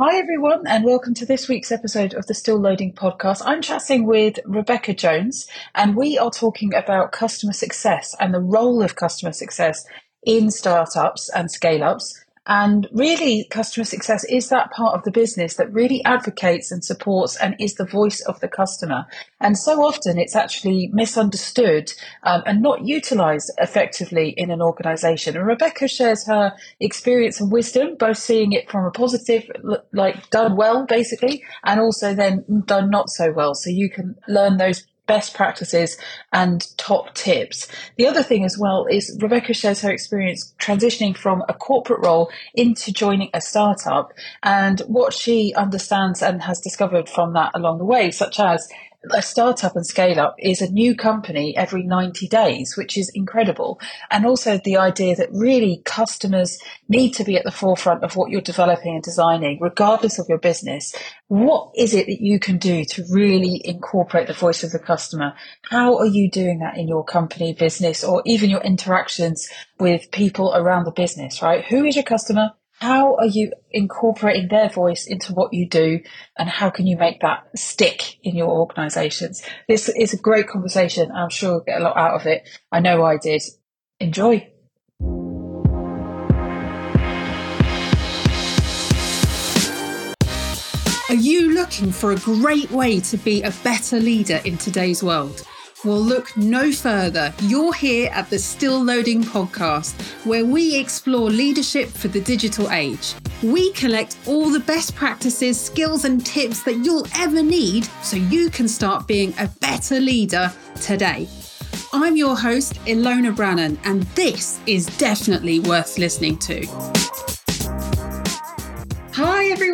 Hi, everyone, and welcome to this week's episode of the Still Loading podcast. I'm chatting with Rebecca Jones, and we are talking about customer success and the role of customer success in startups and scale ups. And really, customer success is that part of the business that really advocates and supports and is the voice of the customer. And so often it's actually misunderstood um, and not utilized effectively in an organization. And Rebecca shares her experience and wisdom, both seeing it from a positive, like done well, basically, and also then done not so well. So you can learn those best practices and top tips. The other thing as well is Rebecca shares her experience transitioning from a corporate role into joining a startup and what she understands and has discovered from that along the way, such as a startup and scale up is a new company every 90 days, which is incredible. And also the idea that really customers need to be at the forefront of what you're developing and designing, regardless of your business. What is it that you can do to really incorporate the voice of the customer? How are you doing that in your company, business, or even your interactions with people around the business, right? Who is your customer? How are you incorporating their voice into what you do and how can you make that stick in your organizations this is a great conversation i'm sure you'll get a lot out of it. I know i did. Enjoy. Are you looking for a great way to be a better leader in today's world? Well, look no further. You're here at the Still Loading podcast, where we explore leadership for the digital age. We collect all the best practices, skills, and tips that you'll ever need so you can start being a better leader today. I'm your host, Ilona Brannan, and this is definitely worth listening to.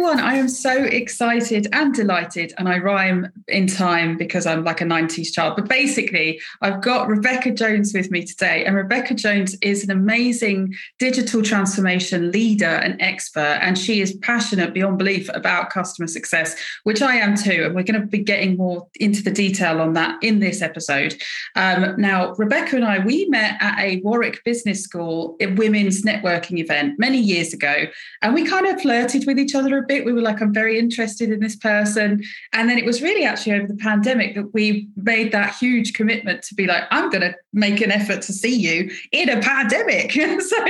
Everyone. I am so excited and delighted, and I rhyme in time because I'm like a 90s child. But basically, I've got Rebecca Jones with me today, and Rebecca Jones is an amazing digital transformation leader and expert, and she is passionate beyond belief about customer success, which I am too. And we're going to be getting more into the detail on that in this episode. Um, now, Rebecca and I, we met at a Warwick Business School women's networking event many years ago, and we kind of flirted with each other a bit. We were like, I'm very interested in this person. And then it was really actually over the pandemic that we made that huge commitment to be like, I'm going to make an effort to see you in a pandemic. so,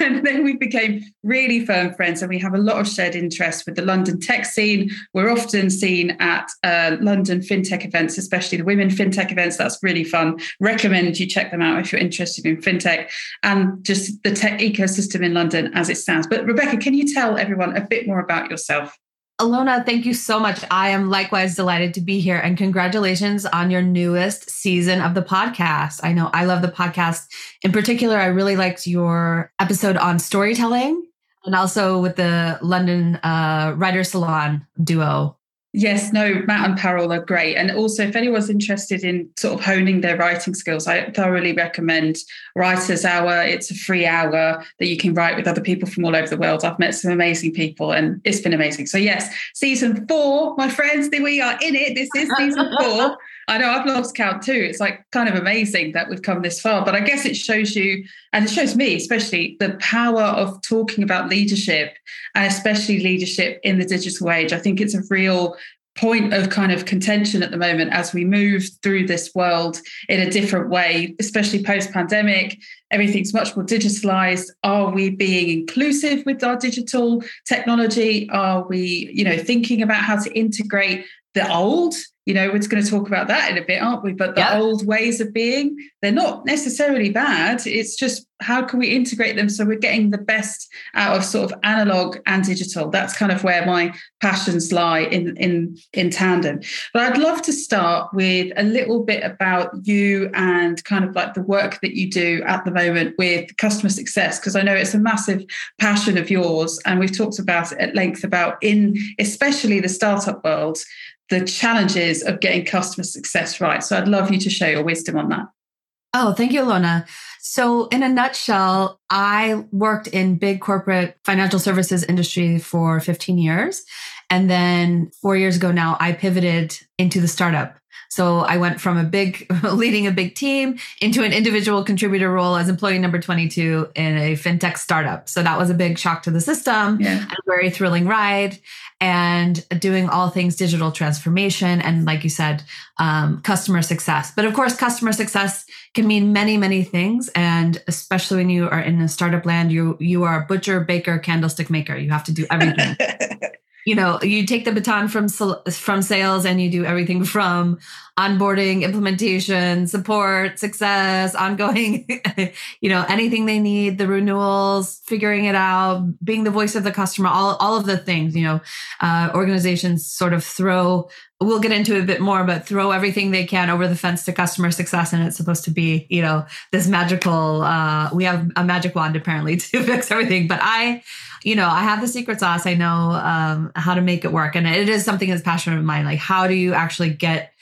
and then we became really firm friends and we have a lot of shared interests with the London tech scene. We're often seen at uh, London fintech events, especially the women fintech events. That's really fun. Recommend you check them out if you're interested in fintech and just the tech ecosystem in London as it stands. But Rebecca, can you tell everyone a bit more about yourself. Ilona, thank you so much. I am likewise delighted to be here and congratulations on your newest season of the podcast. I know I love the podcast. In particular, I really liked your episode on storytelling and also with the London uh, Writer Salon duo. Yes, no, Matt and Parul are great. And also, if anyone's interested in sort of honing their writing skills, I thoroughly recommend Writers Hour. It's a free hour that you can write with other people from all over the world. I've met some amazing people and it's been amazing. So, yes, season four, my friends, we are in it. This is season four. I know I've lost count too. It's like kind of amazing that we've come this far, but I guess it shows you, and it shows me especially, the power of talking about leadership and especially leadership in the digital age. I think it's a real point of kind of contention at the moment as we move through this world in a different way, especially post pandemic. Everything's much more digitalized. Are we being inclusive with our digital technology? Are we, you know, thinking about how to integrate the old you know, we're going to talk about that in a bit, aren't we? But the yep. old ways of being, they're not necessarily bad. It's just how can we integrate them so we're getting the best out of sort of analog and digital? That's kind of where my passions lie in in in tandem. But I'd love to start with a little bit about you and kind of like the work that you do at the moment with customer success, because I know it's a massive passion of yours. And we've talked about it at length about in especially the startup world the challenges of getting customer success right. So I'd love you to share your wisdom on that. Oh, thank you, Ilona. So, in a nutshell, I worked in big corporate financial services industry for 15 years. And then four years ago now, I pivoted into the startup So I went from a big leading a big team into an individual contributor role as employee number 22 in a fintech startup. So that was a big shock to the system, Yeah. a very thrilling ride, and doing all things digital transformation and, like you said, um, customer success. But of course, customer success can mean many, many things, and especially when you are in a startup land, you you are a butcher, baker, candlestick maker. You have to do everything you know you take the baton from from sales and you do everything from onboarding implementation support success ongoing you know anything they need the renewals figuring it out being the voice of the customer all, all of the things you know uh, organizations sort of throw we'll get into a bit more but throw everything they can over the fence to customer success and it's supposed to be you know this magical uh, we have a magic wand apparently to fix everything but i you know, I have the secret sauce. I know um, how to make it work. And it is something that's passionate of mine. Like, how do you actually get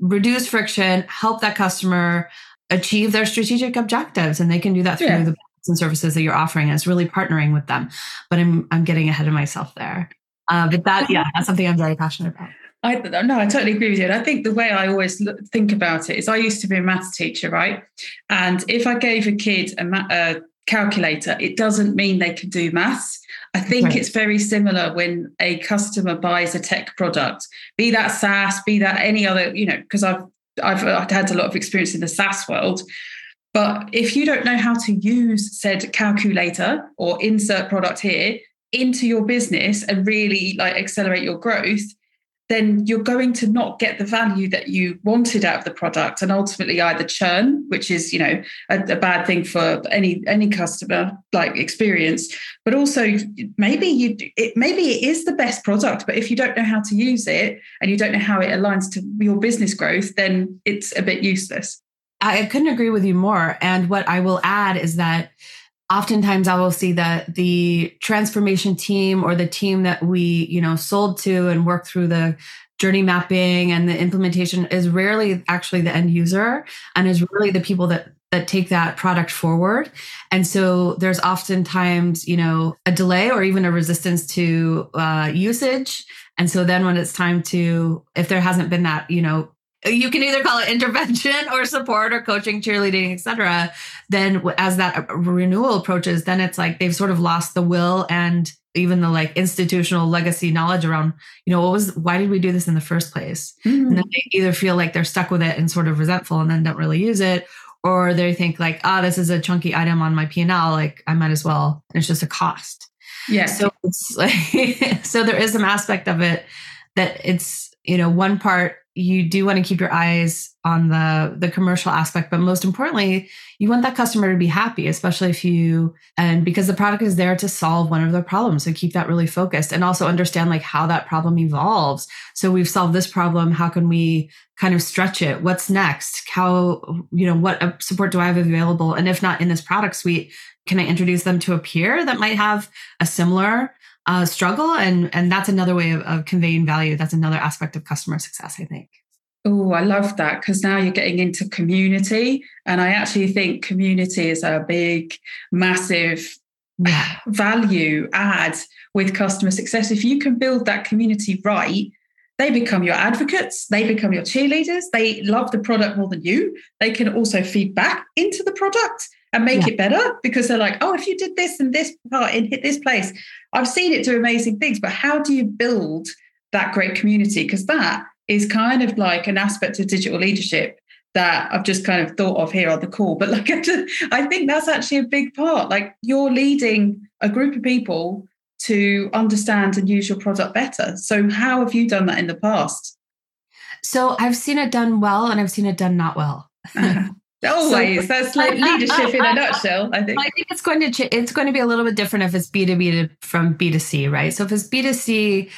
reduce friction, help that customer achieve their strategic objectives? And they can do that through Yeah. the products and services that you're offering. And it's really partnering with them. But I'm I'm getting ahead of myself there. Uh, but that, yeah, that's something I'm very passionate about. I no, I totally agree with you. And I think the way I always look, think about it is I used to be a maths teacher, right? And if I gave a kid a, ma- a calculator, it doesn't mean they can do maths. I think Right. it's very similar when a customer buys a tech product, be that SaaS, be that any other, you know, because I've I've I've had a lot of experience in the SaaS world. But if you don't know how to use said calculator or insert product here into your business and really like accelerate your growth, then you're going to not get the value that you wanted out of the product and ultimately either churn which is you know a, a bad thing for any any customer like experience but also maybe you it maybe it is the best product but if you don't know how to use it and you don't know how it aligns to your business growth then it's a bit useless I couldn't agree with you more. And what I will add is that oftentimes I will see that the transformation team or the team that we, you know, sold to and worked through the journey mapping and the implementation is rarely actually the end user and is really the people that that take that product forward. And so there's oftentimes, you know, a delay or even a resistance to uh, usage. And so then when it's time to, if there hasn't been that, you know, you can either call it intervention or support or coaching, cheerleading, etc. Then as that renewal approaches, then it's like they've sort of lost the will and even the like institutional legacy knowledge around, you know, what was why did we do this in the first place? And then they either feel like they're stuck with it and sort of resentful and then don't really use it, or they think like, ah, this is a chunky item on my P&L, like I might as well. And it's just a cost. yeah So it's like, so there is some aspect of it that it's, you know, one part you do want to keep your eyes on the the commercial aspect, but most importantly, you want that customer to be happy, especially if you and because the product is there to solve one of their problems. So keep that really focused and also understand like how that problem evolves. So we've solved this problem. How can we kind of stretch it? What's next? How, you know, what uh, support do I have available? And if not in this product suite, can I introduce them to a peer that might have a similar uh, struggle? And and that's another way of, of conveying value. That's another aspect of customer success, I think. Oh, I love that because now you're getting into community. And I actually think community is a big, massive Yeah. value add with customer success. If you can build that community right, they become your advocates, they become your cheerleaders, they love the product more than you. They can also feed back into the product and make Yeah. it better because they're like, oh, if you did this and this part and hit this place, I've seen it do amazing things. But how do you build that great community? Because that is kind of like an aspect of digital leadership that I've just kind of thought of here on the call. But like, I just- I think that's actually a big part. Like, you're leading a group of people to understand and use your product better. So, how have you done that in the past? So I've seen it done well and I've seen it done not well. Uh-huh. Oh, Always, that's like leadership in a nutshell. I think. I think it's going to ch- it's going to be a little bit different if it's B two B to from B two C, right? So if it's B two C,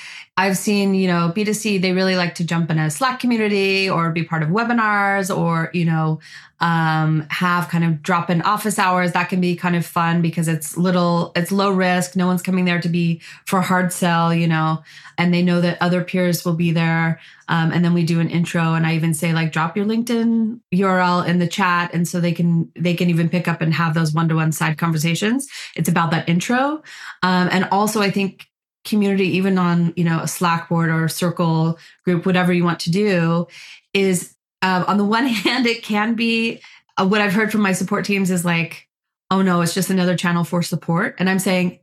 I've seen you know B two C they really like to jump in a Slack community or be part of webinars or you know um, have kind of drop in office hours. That can be kind of fun because it's little it's low risk. No one's coming there to be for hard sell, you know, and they know that other peers will be there. Um, and then we do an intro, and I even say like drop your LinkedIn URL in the chat, and so they can they can even pick up and have those one to one side conversations. It's about that intro, um, and also I think community, even on, you know, a Slack board or circle group, whatever you want to do, is um, on the one hand, it can be uh, what I've heard from my support teams is like, oh no, it's just another channel for support. And I'm saying,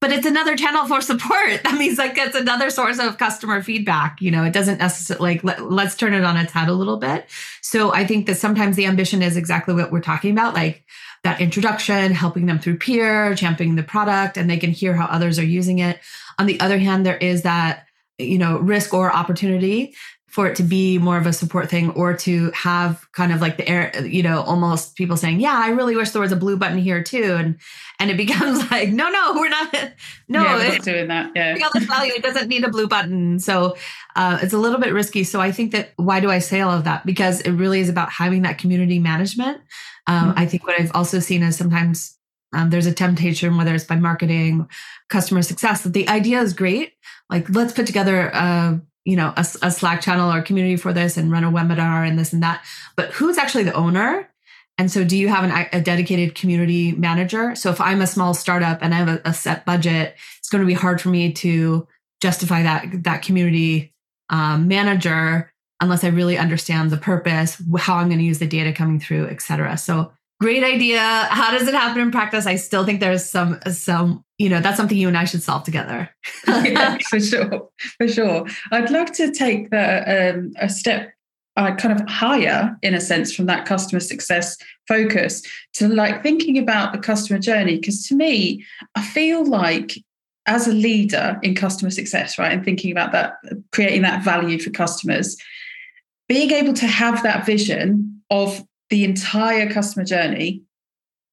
but it's another channel for support. That means like it's another source of customer feedback. You know, it doesn't necessarily like let, let's turn it on its head a little bit. So I think that sometimes the ambition is exactly what we're talking about, like that introduction, helping them through peer, championing the product, and they can hear how others are using it. On the other hand, there is that you know risk or opportunity for it to be more of a support thing or to have kind of like the air you know almost people saying yeah i really wish there was a blue button here too. And and it becomes like no no we're not no yeah, we're not doing that yeah. value it doesn't need a blue button. So uh, it's a little bit risky. So i think that why do i say all of that? Because it really is about having that community management. Um, mm-hmm. i think what i've also seen is sometimes um, there's a temptation whether it's by marketing customer success that the idea is great. Like let's put together a you know a, a slack channel or community for this and run a webinar and this and that. But who's actually the owner? And so do you have an, a dedicated community manager? So if i'm a small startup and i have a, a set budget it's going to be hard for me to justify that that community um, manager unless i really understand the purpose how i'm going to use the data coming through et cetera. So great idea. How does it happen in practice? I still think there's some some you know that's something you and i should solve together. Yeah, for sure for sure. I'd love to take the um, a step uh, kind of higher in a sense from that customer success focus to like thinking about the customer journey because to me i feel like as a leader in customer success right and thinking about that creating that value for customers being able to have that vision of the entire customer journey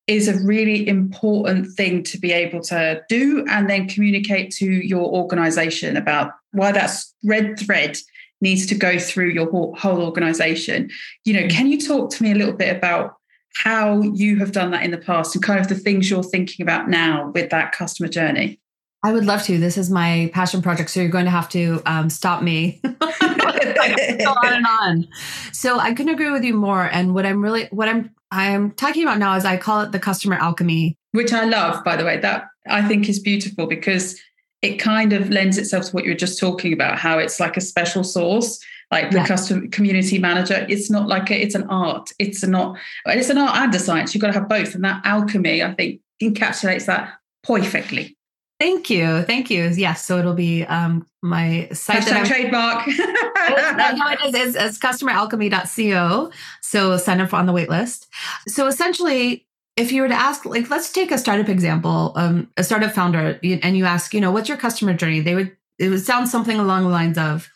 is a really important thing to be able to do and then communicate to your organization about why that red thread needs to go through your whole, organization. You know, can you talk to me a little bit about how you have done that in the past and kind of the things you're thinking about now with that customer journey? I would love to. This is my passion project. So you're going to have to um, stop me. on and on. So I couldn't agree with you more. And what I'm really, what I'm, I'm talking about now is I call it the customer alchemy, which I love, by the way. That I think is beautiful because it kind of lends itself to what you were just talking about, how it's like a special sauce like the yeah. customer community manager it's not like a, it's an art it's not it's an art and a science you've got to have both and that alchemy i think encapsulates that perfectly Thank you. Thank you. Yes. So it'll be um, my site. Hashtag trademark. no, it is. It's, it's customeralchemy.co. So sign up on the wait list. So essentially, if you were to ask, like, let's take a startup example, um, a startup founder, and you ask, you know, what's your customer journey? They would, it would sound something along the lines of,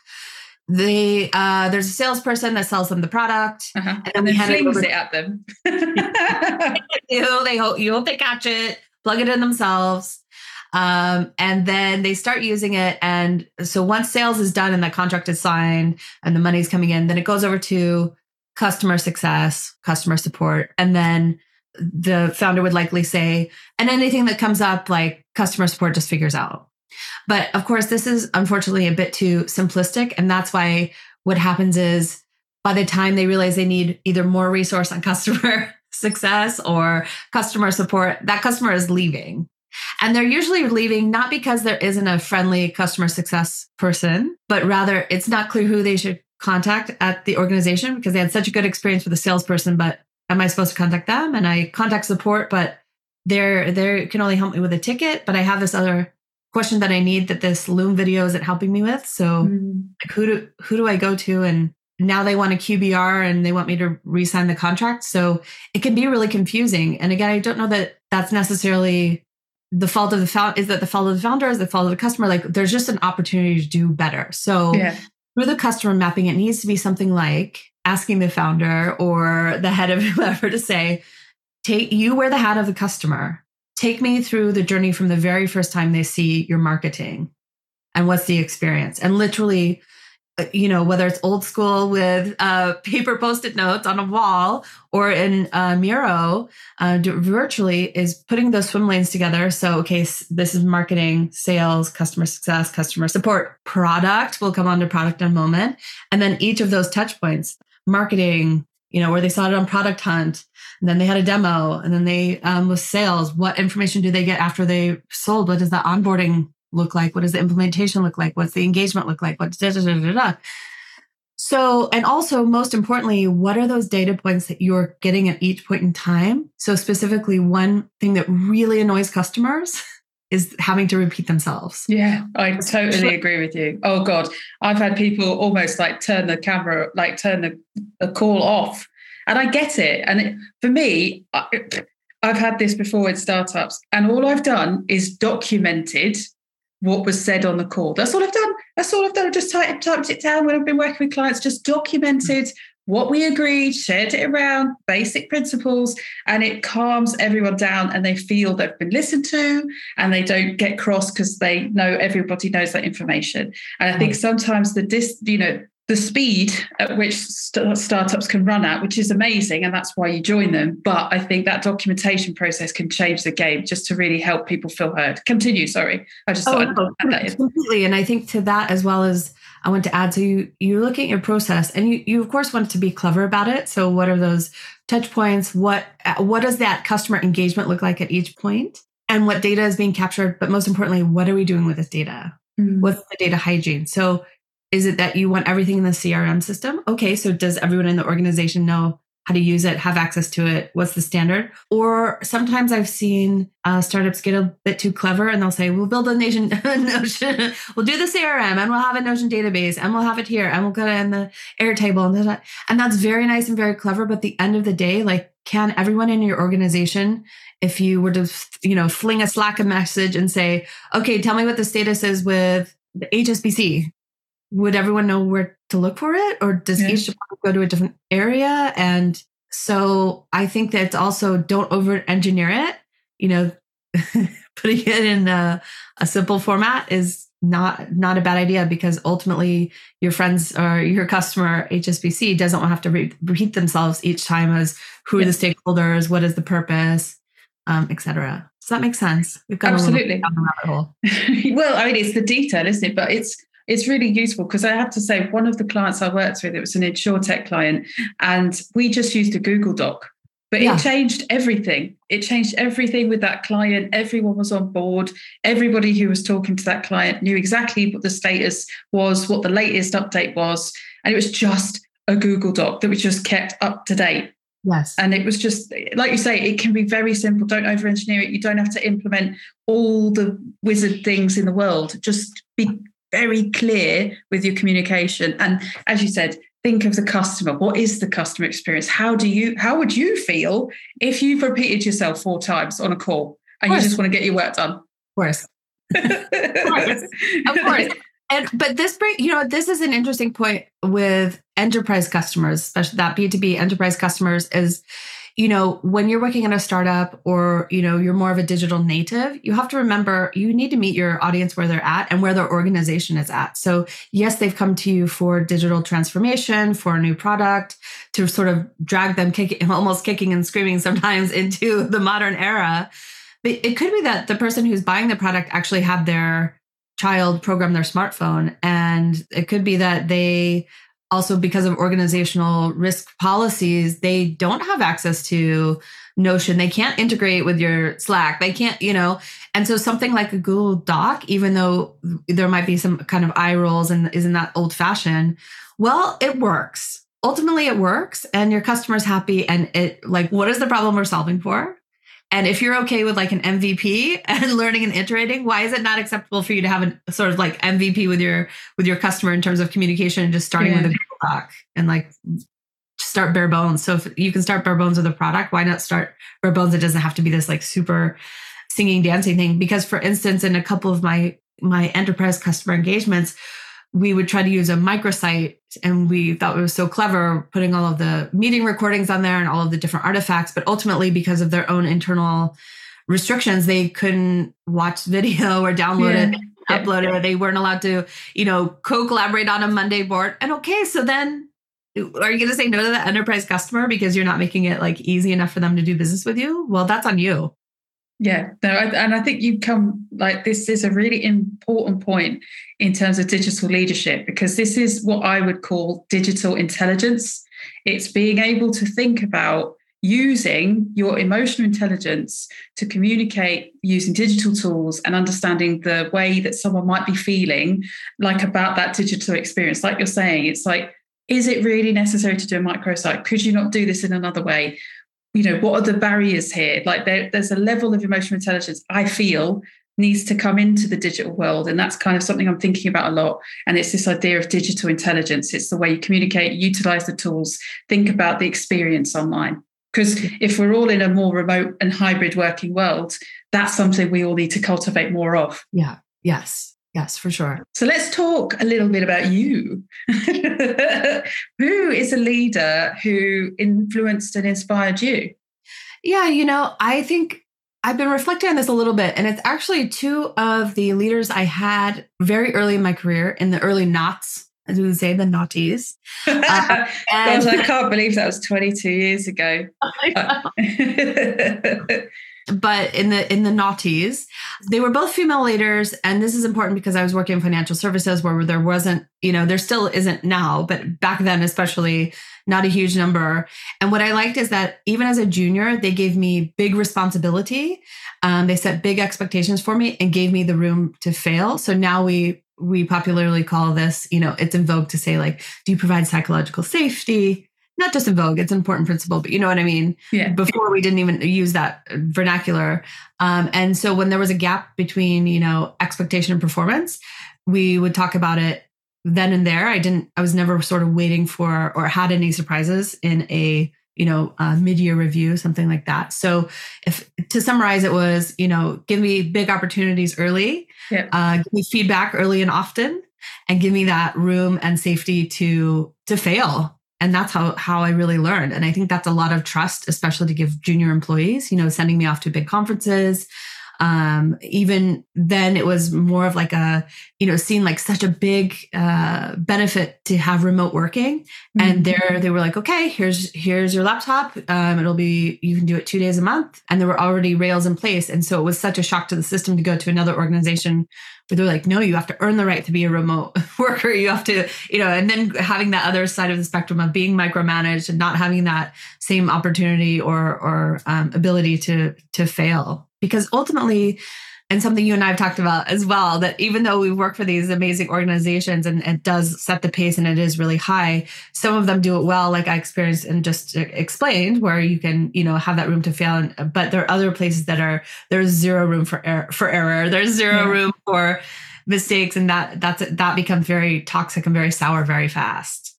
they uh there's a salesperson that sells them the product uh-huh. and then and we hand it, it, at them you they hope you hope they catch it plug it in themselves um, and then they start using it. And so once sales is done and the contract is signed and the money's coming in, then it goes over to customer success, customer support. And then the founder would likely say, and anything that comes up, like customer support just figures out. But of course, this is unfortunately a bit too simplistic. And that's why what happens is by the time they realize they need either more resource on customer success or customer support, that customer is leaving. And they're usually leaving not because there isn't a friendly customer success person, but rather it's not clear who they should contact at the organization because they had such a good experience with a salesperson, but am I supposed to contact them? And I contact support, but they're they can only help me with a ticket, but I have this other question that I need that this Loom video isn't helping me with. So mm. like who do who do I go to? And now they want a QBR and they want me to re-sign the contract. So it can be really confusing. And again, I don't know that that's necessarily the fault of the founder is that the fault of the founder is the fault of the customer like there's just an opportunity to do better. So yeah. through the customer mapping it needs to be something like asking the founder or the head of whoever to say take you wear the hat of the customer. Take me through the journey from the very first time they see your marketing and what's the experience. And literally you know, whether it's old school with uh, paper post-it notes on a wall or in uh, Miro, uh, virtually is putting those swim lanes together. So, okay, this is marketing, sales, customer success, customer support, product. We'll come on to product in a moment, and then each of those touch points, marketing, you know, where they saw it on Product Hunt, and then they had a demo, and then they um, with sales. What information do they get after they sold? What does that onboarding look like? What does the implementation look like? What's the engagement look like? What's da da da da da? So, and also most importantly, what are those data points that you're getting at each point in time? So, specifically, one thing that really annoys customers is having to repeat themselves. Yeah, I totally agree with you. Oh God, I've had people almost like turn the camera, like turn the, the call off, and I get it. And it, for me, I, I've had this before with startups, and all I've done is documented what was said on the call. That's all I've done. That's all I've done. I've just typed, typed it down when I've been working with clients, just documented what we agreed, shared it around, basic principles, and it calms everyone down and they feel they've been listened to and they don't get cross because they know everybody knows that information. And I think mm. sometimes the dis, you know, the speed at which st- startups can run at, which is amazing, and that's why you join them. But I think that documentation process can change the game just to really help people feel heard. Continue, sorry. I just thought. oh, no, completely. And I think to that as well as I want to add. So you you look at your process, and you you of course want to be clever about it. So what are those touch points? What what does that customer engagement look like at each point? And what data is being captured? But most importantly, what are we doing with this data? Mm. What's the data hygiene? So is it that you want everything in the CRM system? Okay, so does everyone in the organization know how to use it, have access to it, what's the standard. Or sometimes I've seen uh, startups get a bit too clever and they'll say, we'll build a Notion, Notion, we'll do the CRM and we'll have a Notion database and we'll have it here and we'll put it in the Airtable. And, that. and that's very nice and very clever. But the end of the day, like, can everyone in your organization, if you were to, you know, fling a Slack a message and say, okay, tell me what the status is with the HSBC, would everyone know where to look for it or does yeah. each department go to a different area? And so i think that also don't over engineer it. You know putting it in a, a, simple format is not not a bad idea because ultimately your friends or your customer hsbc doesn't have to re- repeat themselves each time as who are the stakeholders what is the purpose um, etc does that make sense? We've got absolutely. well i mean it's the detail isn't it? But it's it's really useful because I have to say, one of the clients I worked with, it was an InsurTech client, and we just used a Google Doc. But yeah. it changed everything. It changed everything with that client. Everyone was on board. Everybody who was talking to that client knew exactly what the status was, what the latest update was. And it was just a Google Doc that was just kept up to date. Yes. And it was just, like you say, it can be very simple. Don't over engineer it. You don't have to implement all the wizard things in the world. Just be very clear with your communication. And as you said, think of the customer. What is the customer experience? How do you how would you feel if you've repeated yourself four times on a call and you just want to get your work done? Of course. of course. Of course. And but this bring you know this is an interesting point with enterprise customers, especially that B2B enterprise customers is you know, when you're working in a startup or, you know, you're more of a digital native, you have to remember you need to meet your audience where they're at and where their organization is at. So, yes, they've come to you for digital transformation, for a new product, to sort of drag them kicking, almost kicking and screaming sometimes into the modern era. But it could be that the person who's buying the product actually had their child program their smartphone. And it could be that they also because of organizational risk policies, they don't have access to Notion. They can't integrate with your Slack. They can't, you know, and so something like a Google Doc, even though there might be some kind of eye rolls and isn't that old fashioned, well, it works. Ultimately, it works and your customer's happy. And it like, what is the problem we're solving for? And if you're okay with like an MVP and learning and iterating, why is it not acceptable for you to have a sort of like MVP with your with your customer in terms of communication and just starting yeah. with a Google Doc and like start bare bones? So if you can start bare bones with a product, why not start bare bones? It doesn't have to be this like super singing dancing thing. Because for instance, in a couple of my my enterprise customer engagements, we would try to use a microsite and we thought it was so clever putting all of the meeting recordings on there and all of the different artifacts but ultimately because of their own internal restrictions they couldn't watch video or download yeah. it upload it. They weren't allowed to you know co-collaborate on a monday board. And okay so then are you going to say no to the enterprise customer because you're not making it like easy enough for them to do business with you? Well that's on you yeah, no, and I think you come like this is a really important point in terms of digital leadership because this is what I would call digital intelligence. It's being able to think about using your emotional intelligence to communicate using digital tools and understanding the way that someone might be feeling like about that digital experience. Like you're saying it's like is it really necessary to do a microsite? Could you not do this in another way you know what are the barriers here like there, there's a level of emotional intelligence i feel needs to come into the digital world and that's kind of something i'm thinking about a lot and it's this idea of digital intelligence it's the way you communicate utilize the tools think about the experience online because if we're all in a more remote and hybrid working world, that's something we all need to cultivate more of. Yeah. Yes. Yes, for sure. So let's talk a little bit about you. who is a leader who influenced and inspired you? Yeah, you know, I think I've been reflecting on this a little bit, and it's actually two of the leaders I had very early in my career in the early knots as we would say, the noughties. Uh, and- Gosh, I can't believe that was 22 years ago. but in the in the noughties, they were both female leaders, and this is important because I was working in financial services where there wasn't, you know, there still isn't now, but back then especially not a huge number. And what I liked is that even as a junior, they gave me big responsibility. Um, they set big expectations for me and gave me the room to fail. So now we we popularly call this, you know, it's in vogue to say, like, do you provide psychological safety? Not just in vogue, it's an important principle, but you know what I mean? Yeah. Before we didn't even use that vernacular. Um, and so when there was a gap between, you know, expectation and performance, we would talk about it then and there. I didn't, I was never sort of waiting for or had any surprises in a you know, uh, mid-year review, something like that. So, if to summarize, it was, you know, give me big opportunities early, yeah. uh, give me feedback early and often, and give me that room and safety to to fail. And that's how how I really learned. And I think that's a lot of trust, especially to give junior employees. You know, sending me off to big conferences, um, even then it was more of like a you know seeing like such a big uh, benefit to have remote working. Mm-hmm. and there they were like okay here's here's your laptop. Um, it'll be you can do it two days a month. And there were already rails in place. And so it was such a shock to the system to go to another organization where they're like no you have to earn the right to be a remote worker. You have to you know and then having that other side of the spectrum of being micromanaged and not having that same opportunity or or um, ability to to fail because ultimately and something you and I have talked about as well that even though we work for these amazing organizations and it does set the pace and it is really high, some of them do it well, like I experienced and just explained, where you can, you know, have that room to fail. And, but there are other places that are there's zero room for error, for error. There's zero yeah. room for mistakes, and that that's that becomes very toxic and very sour very fast.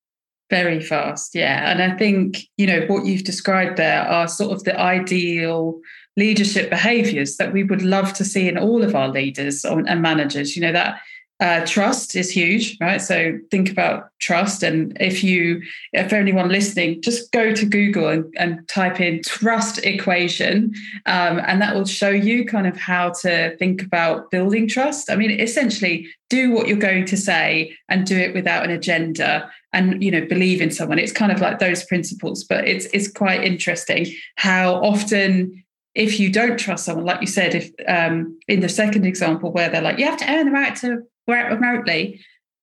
Very fast, yeah. And I think you know what you've described there are sort of the ideal leadership behaviors that we would love to see in all of our leaders and managers. You know, that uh, trust is huge, right? So think about trust. And if you, if anyone listening, just go to Google and, and type in trust equation, um, and that will show you kind of how to think about building trust. I mean, essentially, do what you're going to say and do it without an agenda and you know believe in someone it's kind of like those principles but it's it's quite interesting how often if you don't trust someone, like you said, if um, in the second example where they're like, you have to earn the right to work remotely,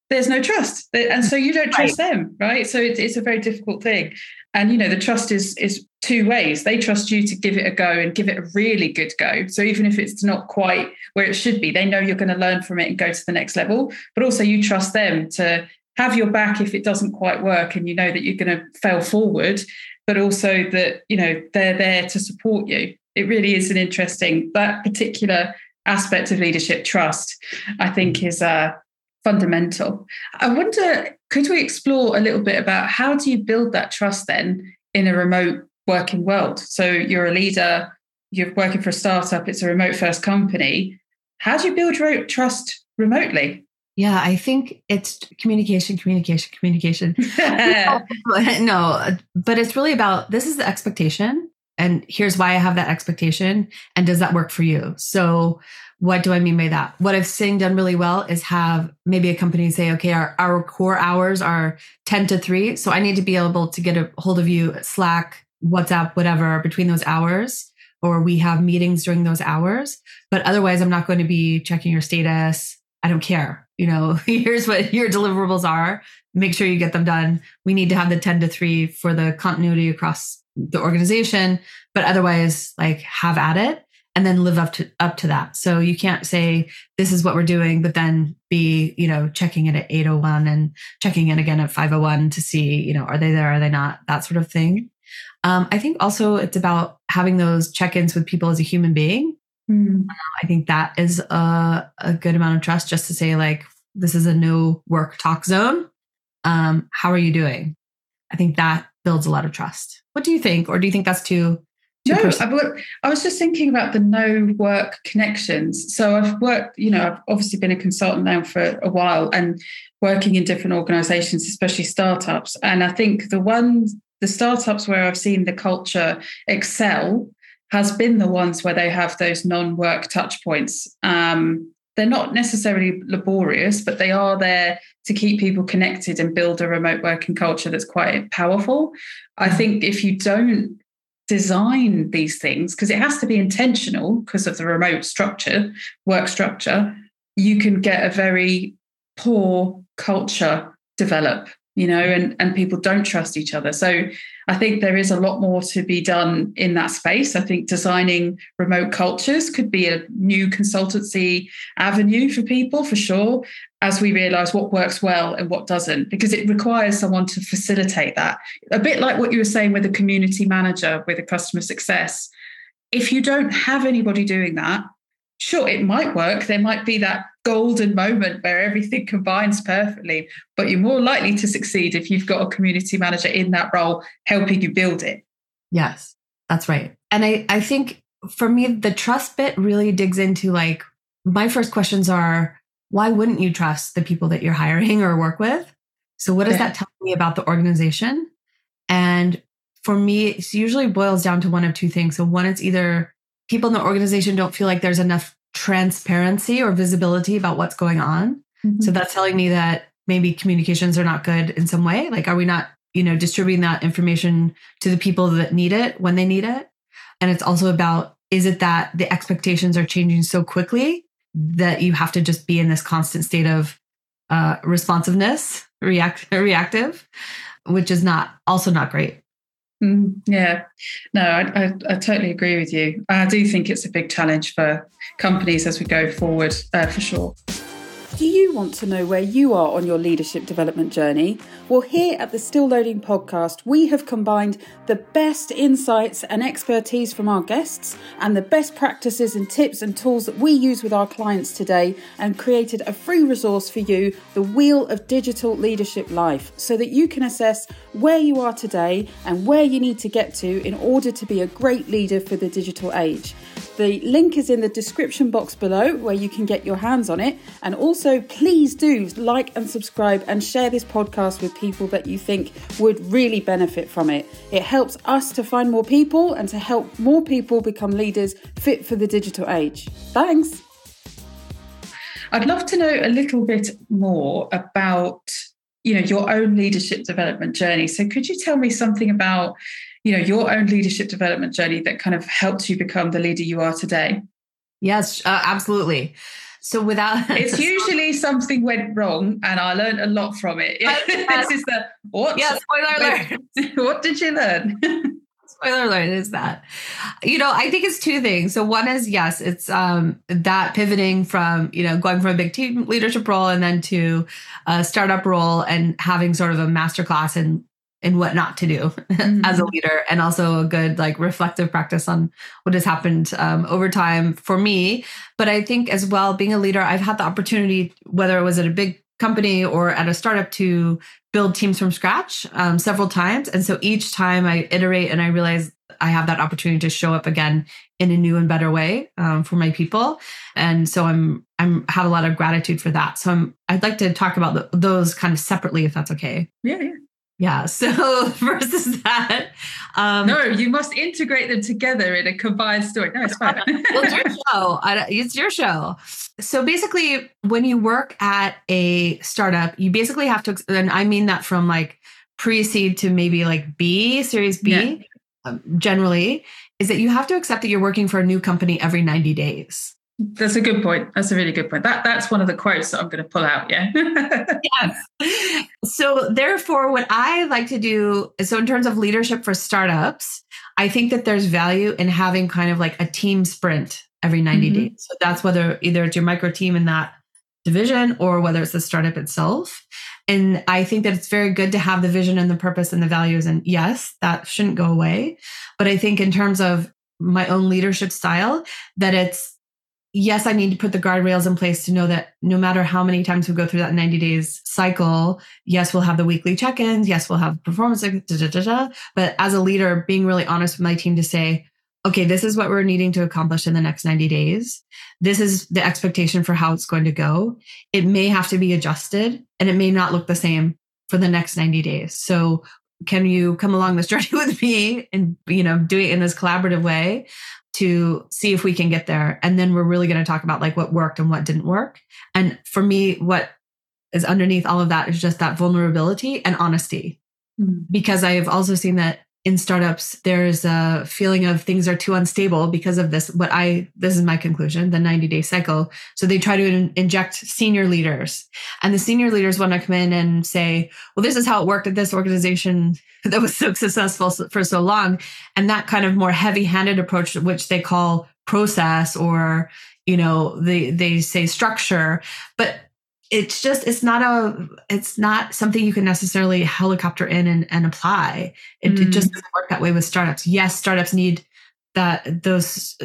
there's no trust, and so you don't trust right. them, right? So it's, it's a very difficult thing, and you know the trust is is two ways. They trust you to give it a go and give it a really good go. So even if it's not quite where it should be, they know you're going to learn from it and go to the next level. But also you trust them to have your back if it doesn't quite work, and you know that you're going to fail forward, but also that you know they're there to support you it really is an interesting that particular aspect of leadership trust i think is uh, fundamental. I wonder could we explore a little bit about how do you build that trust then in a remote working world? So you're a leader you're working for a startup it's a remote first company. How do you build trust remotely? Yeah, I think it's communication, communication, communication. no, but it's really about this is the expectation and here's why I have that expectation. And does that work for you? So, what do I mean by that? What I've seen done really well is have maybe a company say, okay, our, our core hours are 10 to 3. So I need to be able to get a hold of you, Slack, WhatsApp, whatever, between those hours, or we have meetings during those hours. But otherwise, I'm not going to be checking your status. I don't care. You know, here's what your deliverables are. Make sure you get them done. We need to have the 10 to 3 for the continuity across the organization, but otherwise like have at it and then live up to up to that. So you can't say this is what we're doing, but then be, you know, checking it at 801 and checking in again at 501 to see, you know, are they there, are they not, that sort of thing. Um, I think also it's about having those check-ins with people as a human being. Mm. I think that is a, a good amount of trust just to say like, this is a no work talk zone. Um, how are you doing? I think that builds a lot of trust. What do you think? Or do you think that's too no, I, I was just thinking about the no work connections. So I've worked, you know, I've obviously been a consultant now for a while and working in different organizations, especially startups. And I think the ones, the startups where I've seen the culture excel has been the ones where they have those non-work touch points. Um, they're not necessarily laborious, but they are there to keep people connected and build a remote working culture that's quite powerful. I mm. think if you don't design these things because it has to be intentional because of the remote structure, work structure, you can get a very poor culture develop, you know, and, and people don't trust each other. So I think there is a lot more to be done in that space. I think designing remote cultures could be a new consultancy avenue for people for sure, as we realize what works well and what doesn't, because it requires someone to facilitate that. A bit like what you were saying with a community manager with a customer success. If you don't have anybody doing that, sure, it might work. There might be that golden moment where everything combines perfectly, but you're more likely to succeed if you've got a community manager in that role helping you build it. Yes, that's right. And I, I think for me, the trust bit really digs into like my first questions are why wouldn't you trust the people that you're hiring or work with? So, what does yeah. that tell me about the organization? And for me, it usually boils down to one of two things. So, one, it's either people in the organization don't feel like there's enough transparency or visibility about what's going on. Mm-hmm. So, that's telling me that maybe communications are not good in some way. Like, are we not, you know, distributing that information to the people that need it when they need it? And it's also about is it that the expectations are changing so quickly that you have to just be in this constant state of uh, responsiveness, react reactive, which is not also not great. Mm, yeah, no, I, I, I, totally agree with you. I do think it's a big challenge for companies as we go forward, uh, for sure. Do you want to know where you are on your leadership development journey? Well, here at the Still Loading podcast, we have combined the best insights and expertise from our guests and the best practices and tips and tools that we use with our clients today and created a free resource for you, the Wheel of Digital Leadership Life, so that you can assess where you are today and where you need to get to in order to be a great leader for the digital age. The link is in the description box below where you can get your hands on it. And also, please do like and subscribe and share this podcast with people that you think would really benefit from it. It helps us to find more people and to help more people become leaders fit for the digital age. Thanks. I'd love to know a little bit more about you know your own leadership development journey so could you tell me something about you know your own leadership development journey that kind of helped you become the leader you are today? Yes uh, absolutely. So without it's usually something went wrong and i learned a lot from it. This is the what? Yeah spoiler alert. what did you learn? Spoiler alert is that you know i think it's two things. So one is yes it's um that pivoting from you know going from a big team leadership role and then to a startup role and having sort of a master class in and what not to do mm-hmm. as a mm-hmm. leader and also a good like reflective practice on what has happened um, over time for me. But i think as well being a leader i've had the opportunity whether it was at a big company or at a startup to build teams from scratch um, several times. And so each time i iterate and i realize i have that opportunity to show up again in a new and better way um, for my people. And so i'm i'm have a lot of gratitude for that. So i'm i'd like to talk about the, those kind of separately if that's okay. Yeah yeah yeah. So versus that. Um, no, you must integrate them together in a combined story. No, it's fine. well, it's your show. It's your show. So basically, when you work at a startup, you basically have to, and I mean that from like pre seed to maybe like B, series B, yeah. um, generally, is that you have to accept that you're working for a new company every 90 days. That's a good point. That's a really good point. That that's one of the quotes that I'm going to pull out. Yeah. yes. So therefore, what I like to do, so in terms of leadership for startups, I think that there's value in having kind of like a team sprint every 90 mm-hmm. days. So that's whether either it's your micro team in that division or whether it's the startup itself. And I think that it's very good to have the vision and the purpose and the values. And yes, that shouldn't go away. But I think in terms of my own leadership style, that it's yes, I need to put the guardrails in place to know that no matter how many times we go through that 90 days cycle, yes, we'll have the weekly check ins. Yes, we'll have performance. Da, da, da, but as a leader, being really honest with my team to say, okay, this is what we're needing to accomplish in the next 90 days. This is the expectation for how it's going to go. It may have to be adjusted and it may not look the same for the next 90 days. So can you come along this journey with me and you know do it in this collaborative way to see if we can get there. And then we're really going to talk about like what worked and what didn't work. And for me, what is underneath all of that is just that vulnerability and honesty. Mm-hmm. Because I've also seen that in startups there's a feeling of things are too unstable because of this what i this is my conclusion the 90 day cycle. So they try to in, inject senior leaders. And the senior leaders want to come in and say well this is how it worked at this organization that was so successful for so long. And that kind of more heavy handed approach which they call process or you know they they say structure. But it's just it's not a it's not something you can necessarily helicopter in and, and apply. It, mm. it, just doesn't work that way with startups. Yes startups need that those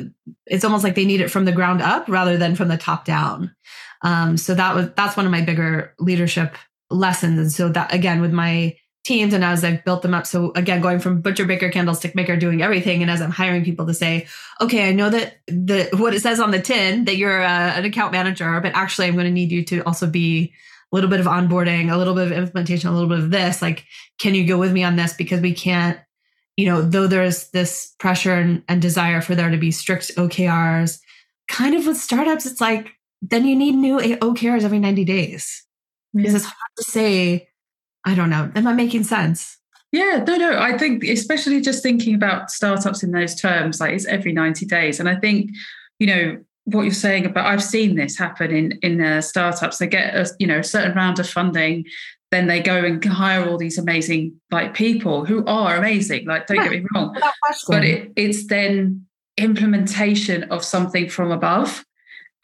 it's almost like they need it from the ground up rather than from the top down. Um, so that was that's one of my bigger leadership lessons. And so that again with my teams and as I've built them up. So again, going from butcher, baker, candlestick maker, doing everything. And as I'm hiring people to say, okay, I know that the what it says on the tin that you're a, uh, an account manager, but actually I'm going to need you to also be a little bit of onboarding, a little bit of implementation, a little bit of this. Like, can you go with me on this? Because we can't, you know, though there's this pressure and, and desire for there to be strict OKRs, kind of with startups, it's like, then you need new OKRs every 90 days. Yeah. Because it's hard to say, I don't know. Am I making sense? Yeah, no, no. I think, especially just thinking about startups in those terms, like it's every 90 days. And I think, you know, what you're saying about, I've seen this happen in in uh, startups. They get a, you know, a certain round of funding, then they go and hire all these amazing like people who are amazing. Like, don't get me wrong, but it, it's then implementation of something from above,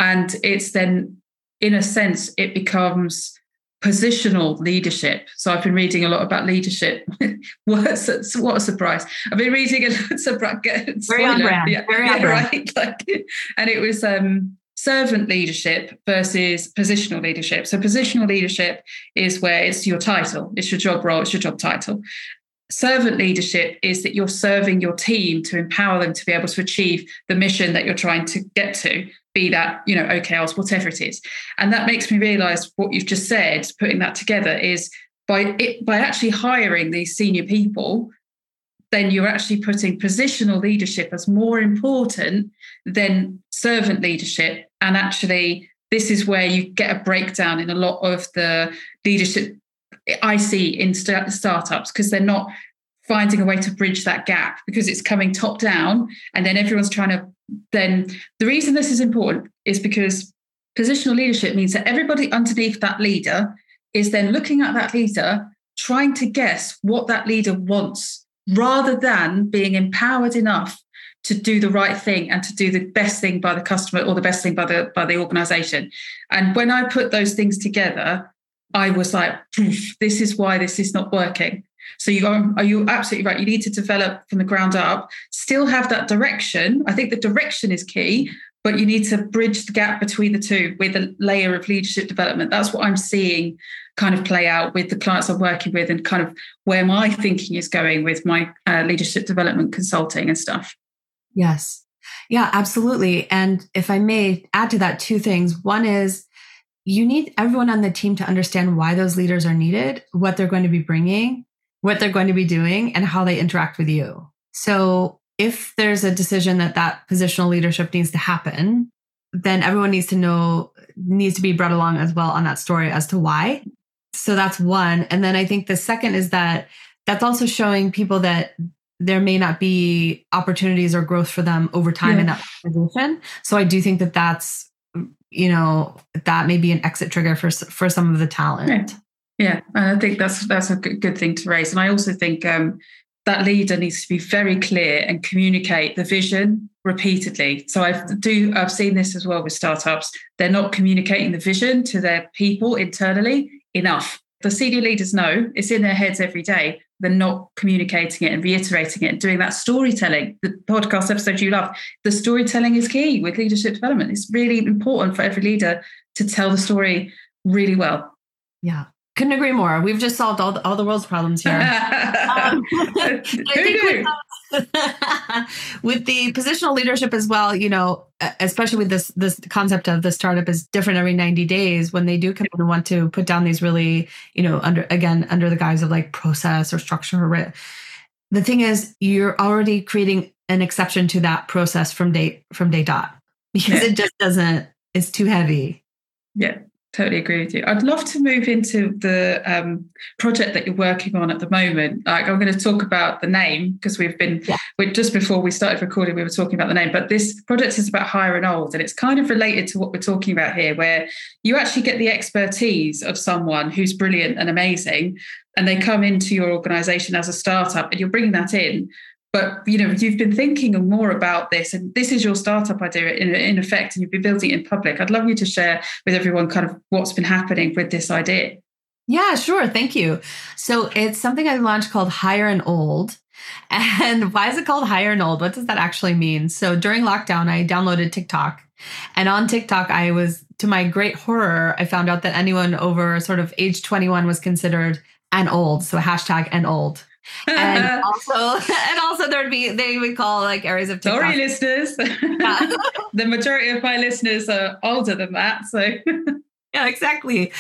and it's then, in a sense, it becomes positional leadership. So I've been reading a lot about leadership. what, a, what a surprise! I've been reading a lot very on brand. Yeah, very yeah, right. Like, and it was um, servant leadership versus positional leadership. So positional leadership is where it's your title, it's your job role, it's your job title. Servant leadership is that you're serving your team to empower them to be able to achieve the mission that you're trying to get to be that you know OKRs, whatever it is. And that makes me realize what you've just said, putting that together is by it, by actually hiring these senior people, then you're actually putting positional leadership as more important than servant leadership. And actually, this is where you get a breakdown in a lot of the leadership I see in st- startups because they're not finding a way to bridge that gap because it's coming top down and then everyone's trying to then the reason this is important is because positional leadership means that everybody underneath that leader is then looking at that leader, trying to guess what that leader wants, rather than being empowered enough to do the right thing and to do the best thing by the customer or the best thing by the by the organization. And when I put those things together, I was like, this is why this is not working. So you are, are you absolutely right? You need to develop from the ground up, still have that direction. I think the direction is key, but you need to bridge the gap between the two with a layer of leadership development. That's what I'm seeing kind of play out with the clients I'm working with and kind of where my thinking is going with my uh, leadership development consulting and stuff. Yes. Yeah, absolutely. And if I may add to that two things. One is you need everyone on the team to understand why those leaders are needed, what they're going to be bringing, what they're going to be doing and how they interact with you. So if there's a decision that that positional leadership needs to happen, then everyone needs to know, needs to be brought along as well on that story as to why. So that's one. And then I think the second is that that's also showing people that there may not be opportunities or growth for them over time yeah. in that position. So I do think that that's, you know, that may be an exit trigger for for some of the talent. Yeah, and I think that's that's a good, thing to raise. And I also think um, that leader needs to be very clear and communicate the vision repeatedly. So I do I've seen this as well with startups. They're not communicating the vision to their people internally enough. The senior leaders know it's in their heads every day. They're not communicating it and reiterating it and doing that storytelling. The podcast episode you love, the storytelling is key with leadership development. It's really important for every leader to tell the story really well. Yeah. Couldn't agree more. We've just solved all the, all the world's problems here. um, with, with the positional leadership as well, you know, especially with this this concept of the startup is different every 90 days when they do come and want to put down these really, you know, under again under the guise of like process or structure or the thing is you're already creating an exception to that process from day from day dot because yeah. it just doesn't it's too heavy. Yeah totally agree with you. I'd love to move into the um, project that you're working on at the moment. Like, I'm going to talk about the name because we've been yeah. we, just before we started recording, we were talking about the name. But this project is about hire and old, and it's kind of related to what we're talking about here, where you actually get the expertise of someone who's brilliant and amazing, and they come into your organization as a startup, and you're bringing that in but you know you've been thinking more about this and this is your startup idea in, in effect and you've been building it in public. I'd love you to share with everyone kind of what's been happening with this idea. Yeah sure. Thank you. So it's something i launched called hire and old. And why is it called hire and old? What does that actually mean? So during lockdown i downloaded tiktok. And on tiktok i was to my great horror i found out that anyone over sort of age 21 was considered an old. So hashtag and old and also and also there'd be they would call like areas of TikTok. Sorry, listeners. the majority of my listeners are older than that, so yeah, exactly.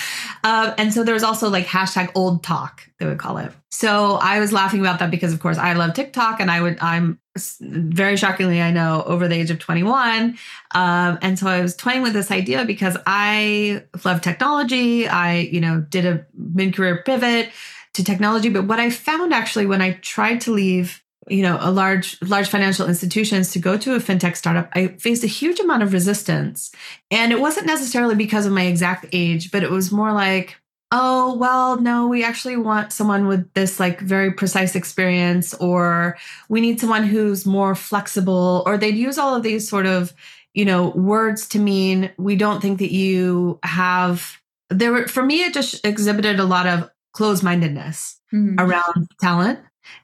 Um, and so there's also like hashtag OldTok they would call it. So I was laughing about that because of course I love TikTok and I would I'm very shockingly I know over the age of 21. Um, and so I was toying with this idea because I love technology. I you know did a mid career pivot to technology. But what I found actually when I tried to leave, you know, a large, large financial institutions to go to a fintech startup, I faced a huge amount of resistance. And it wasn't necessarily because of my exact age, but it was more like, oh, well, no, we actually want someone with this like very precise experience, or we need someone who's more flexible, or they'd use all of these sort of, you know, words to mean we don't think that you have there were for me it just exhibited a lot of closed mindedness mm-hmm. around talent.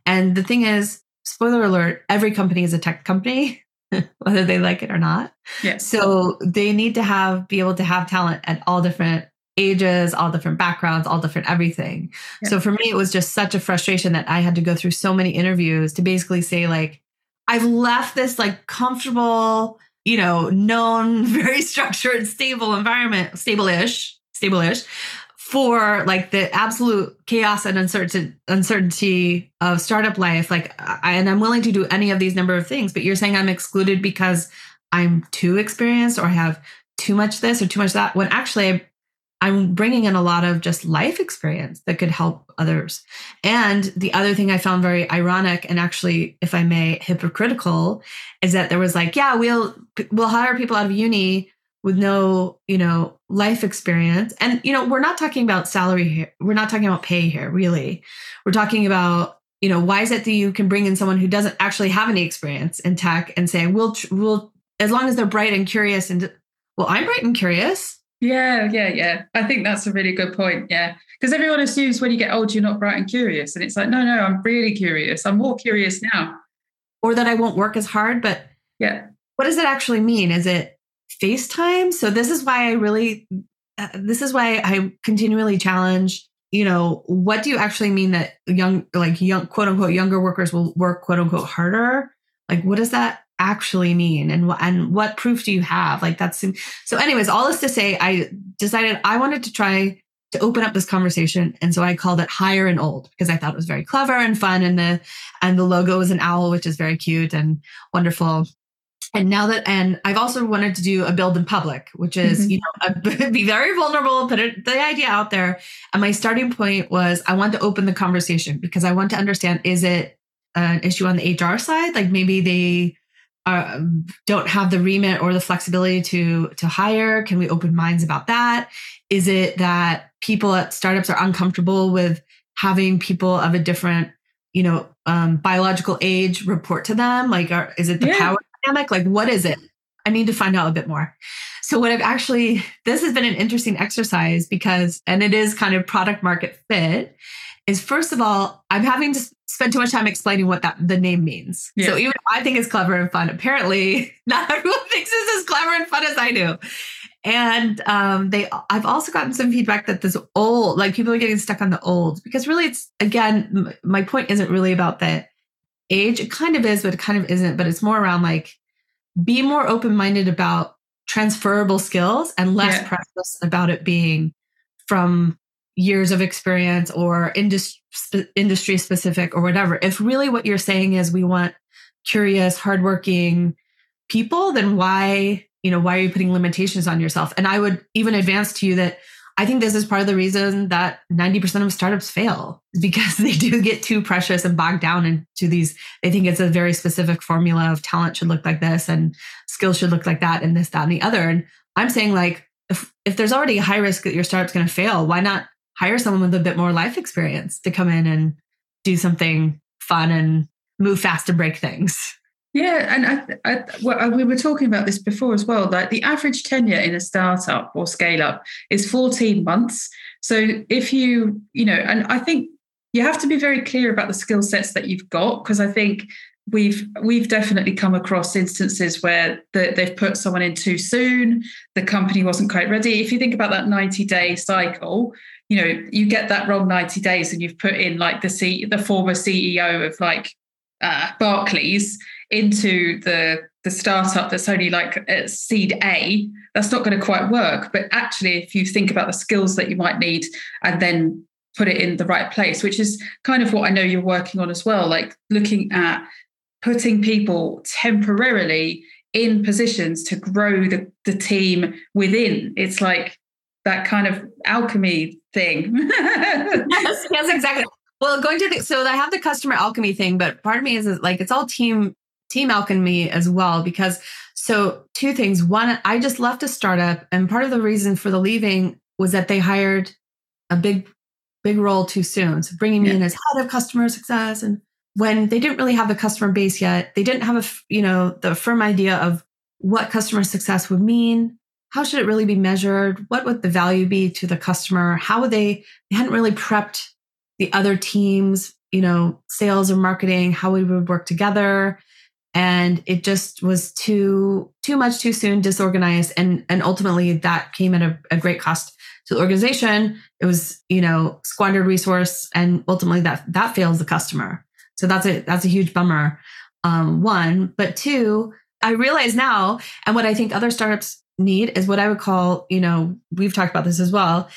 And the thing is, spoiler alert, every company is a tech company, whether they like it or not. Yeah. So they need to have, be able to have talent at all different ages, all different backgrounds, all different everything. Yeah. So for me, it was just such a frustration that I had to go through so many interviews to basically say, like, I've left this like comfortable, you know, known, very structured, stable environment, stable ish, stable ish for like the absolute chaos and uncertain, uncertainty of startup life like I, and i'm willing to do any of these number of things but you're saying i'm excluded because i'm too experienced or have too much this or too much that when actually i'm bringing in a lot of just life experience that could help others. And the other thing i found very ironic and actually if i may hypocritical is that there was like yeah we'll we'll hire people out of uni with no, you know, life experience. And, you know, we're not talking about salary here. We're not talking about pay here, really. We're talking about, you know, why is it that you can bring in someone who doesn't actually have any experience in tech and say, we'll, we'll, as long as they're bright and curious and, well, I'm bright and curious. Yeah, yeah, yeah. I think that's a really good point. Yeah. Because everyone assumes when you get old, you're not bright and curious. And it's like, no, no, I'm really curious. I'm more curious now. Or that I won't work as hard. But yeah. What does it actually mean? Is it FaceTime. So this is why I really, uh, this is why I continually challenge, you know, what do you actually mean that young, like young, quote unquote, younger workers will work, quote unquote, harder? Like, what does that actually mean? And, and what proof do you have? Like that's, so anyways, all this to say, I decided I wanted to try to open up this conversation. And so I called it higher and old because I thought it was very clever and fun. And the, and the logo is an owl, which is very cute and wonderful and now that and i've also wanted to do a build in public which is mm-hmm. you know a, be very vulnerable put it, the idea out there and my starting point was i want to open the conversation because i want to understand is it an issue on the hr side like maybe they uh, don't have the remit or the flexibility to to hire can we open minds about that is it that people at startups are uncomfortable with having people of a different you know, um, biological age report to them? Like, are, is it the yeah. power dynamic? Like, what is it? I need to find out a bit more. So, what I've actually, this has been an interesting exercise because, and it is kind of product market fit, is first of all, I'm having to spend too much time explaining what that the name means. Yeah. So, even I think it's clever and fun, apparently, not everyone thinks it's as clever and fun as I do. And um, they, I've also gotten some feedback that this old, like people are getting stuck on the old because really, it's again, my point isn't really about the age. It kind of is, but it kind of isn't. But it's more around like be more open minded about transferable skills and less yeah. precious about it being from years of experience or industry industry specific or whatever. If really what you're saying is we want curious, hardworking people, then why, you know, why are you putting limitations on yourself? And I would even advance to you that I think this is part of the reason that 90% of startups fail because they do get too precious and bogged down into these. They think it's a very specific formula of talent should look like this and skills should look like that and this, that, and the other. And I'm saying like, if, if there's already a high risk that your startup's going to fail, why not hire someone with a bit more life experience to come in and do something fun and move fast and break things? Yeah, and I, I, well, we were talking about this before as well. Like the average tenure in a startup or scale up is 14 months. So if you, you know, and I think you have to be very clear about the skill sets that you've got because I think we've we've definitely come across instances where the, they've put someone in too soon. The company wasn't quite ready. If you think about that 90 day cycle, you know, you get that wrong 90 days, and you've put in like the C, the former CEO of like uh, Barclays into the the startup that's only like at seed A, that's not going to quite work. But actually, if you think about the skills that you might need and then put it in the right place, which is kind of what I know you're working on as well, like looking at putting people temporarily in positions to grow the, the team within. It's like that kind of alchemy thing. yes, yes, exactly. Well, going to the so I have the customer alchemy thing, but part of me is, is like it's all team team alchemy as well because so two things. One i just left a startup and part of the reason for the leaving was that they hired a big big role too soon so bringing me yeah. in as head of customer success. And when they didn't really have the customer base yet they didn't have a you know the firm idea of what customer success would mean. How should it really be measured? What would the value be to the customer? How would they they hadn't really prepped the other teams you know sales or marketing how we would work together and it just was too too much too soon disorganized. And and ultimately that came at a, a, great cost to the organization. It was you know squandered resource and ultimately that that fails the customer. So that's a that's a huge bummer. Um one but two i realize now and what i think other startups need is what i would call you know we've talked about this as well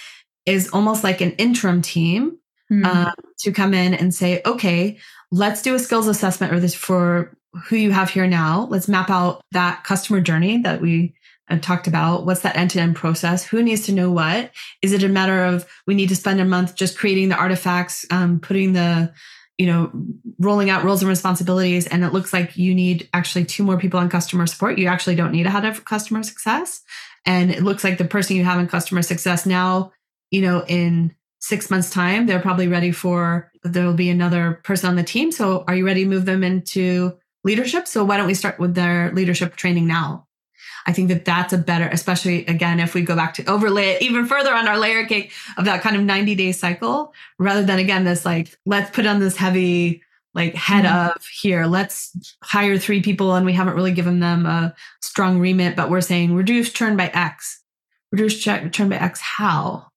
is almost like an interim team mm-hmm. uh, to come in and say okay let's do a skills assessment or this for who you have here now. Let's map out that customer journey that we have talked about. What's that end to end process? Who needs to know what? Is it a matter of we need to spend a month just creating the artifacts, um, putting the, you know, rolling out roles and responsibilities, and it looks like you need actually two more people on customer support. You actually don't need a head of customer success. And it looks like the person you have in customer success now, you know, in six months' time, they're probably ready for there will be another person on the team. So are you ready to move them into leadership. So why don't we start with their leadership training now? I think that that's a better, especially again, if we go back to overlay it even further on our layer cake of that kind of 90 day cycle, rather than again, this like, let's put on this heavy, like head mm-hmm. of here, let's hire three people and we haven't really given them a strong remit, but we're saying reduce churn by X, reduce churn by X, how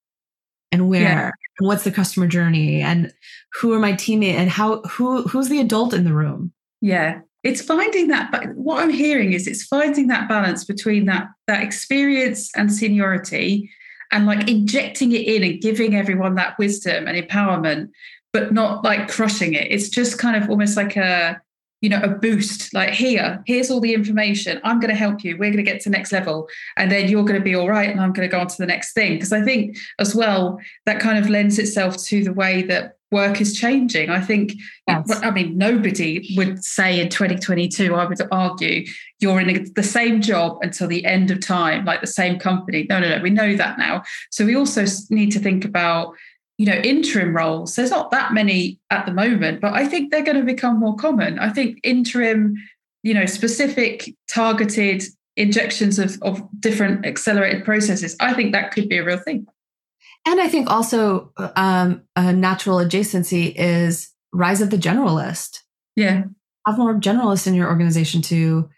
and where yeah. and what's the customer journey and who are my teammate and how, who, who's the adult in the room? Yeah it's finding that but what i'm hearing is it's finding that balance between that that experience and seniority and like injecting it in and giving everyone that wisdom and empowerment but not like crushing it. It's just kind of almost like a you know a boost like here here's all the information. I'm going to help you. We're going to get to next level. And then you're going to be all right and i'm going to go on to the next thing. Because i think as well that kind of lends itself to the way that work is changing. I think, yes. I mean, nobody would say in 2022, I would argue, you're in a, the same job until the end of time, like the same company. No, no, no, we know that now. So we also need to think about you know interim roles there's not that many at the moment but i think they're going to become more common i think interim you know specific targeted injections of, of different accelerated processes i think that could be a real thing and i think also um, a natural adjacency is rise of the generalist yeah have more generalists in your organization to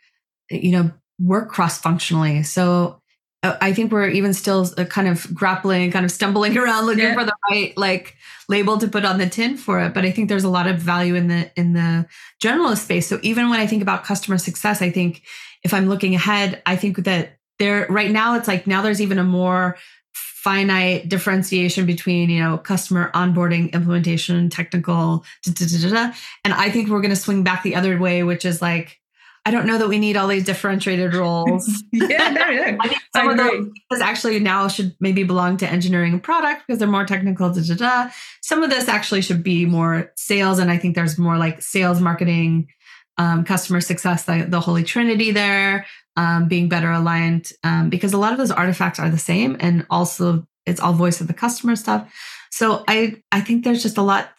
you know work cross functionally so uh, I think we're even still uh, kind of grappling, kind of stumbling around looking yeah. for the right like label to put on the tin for it. But I think there's a lot of value in the in the generalist space. So even when I think about customer success, I think if I'm looking ahead, I think that there right now it's like now there's even a more finite differentiation between you know customer onboarding implementation technical da, da, da, and i think we're going to swing back the other way which is like I don't know that we need all these differentiated roles. yeah, no, no. I think some I of those actually now should maybe belong to engineering and product because they're more technical. Da, da, da. Some of this actually should be more sales, and I think there's more like sales, marketing, um, customer success, the, the holy trinity there, um, being better aligned um, because a lot of those artifacts are the same, and also it's all voice of the customer stuff. So I I think there's just a lot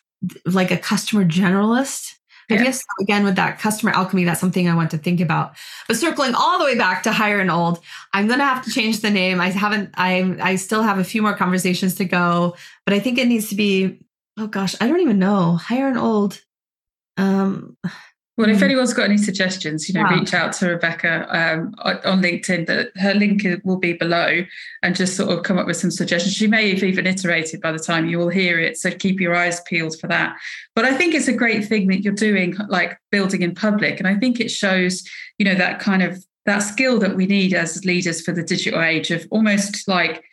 like a customer generalist yeah. I guess again with that customer alchemy, that's something I want to think about. But circling all the way back to hire and old, I'm gonna have to change the name. I haven't I I still have a few more conversations to go, but I think it needs to be, oh gosh, I don't even know. Hire and old. Um well, if hmm. anyone's got any suggestions, you know, wow. reach out to Rebecca um, on LinkedIn. That her link will be below, and just sort of come up with some suggestions. She may have even iterated by the time you will hear it, so keep your eyes peeled for that. But I think it's a great thing that you're doing, like building in public, and I think it shows, you know, that kind of that skill that we need as leaders for the digital age of almost like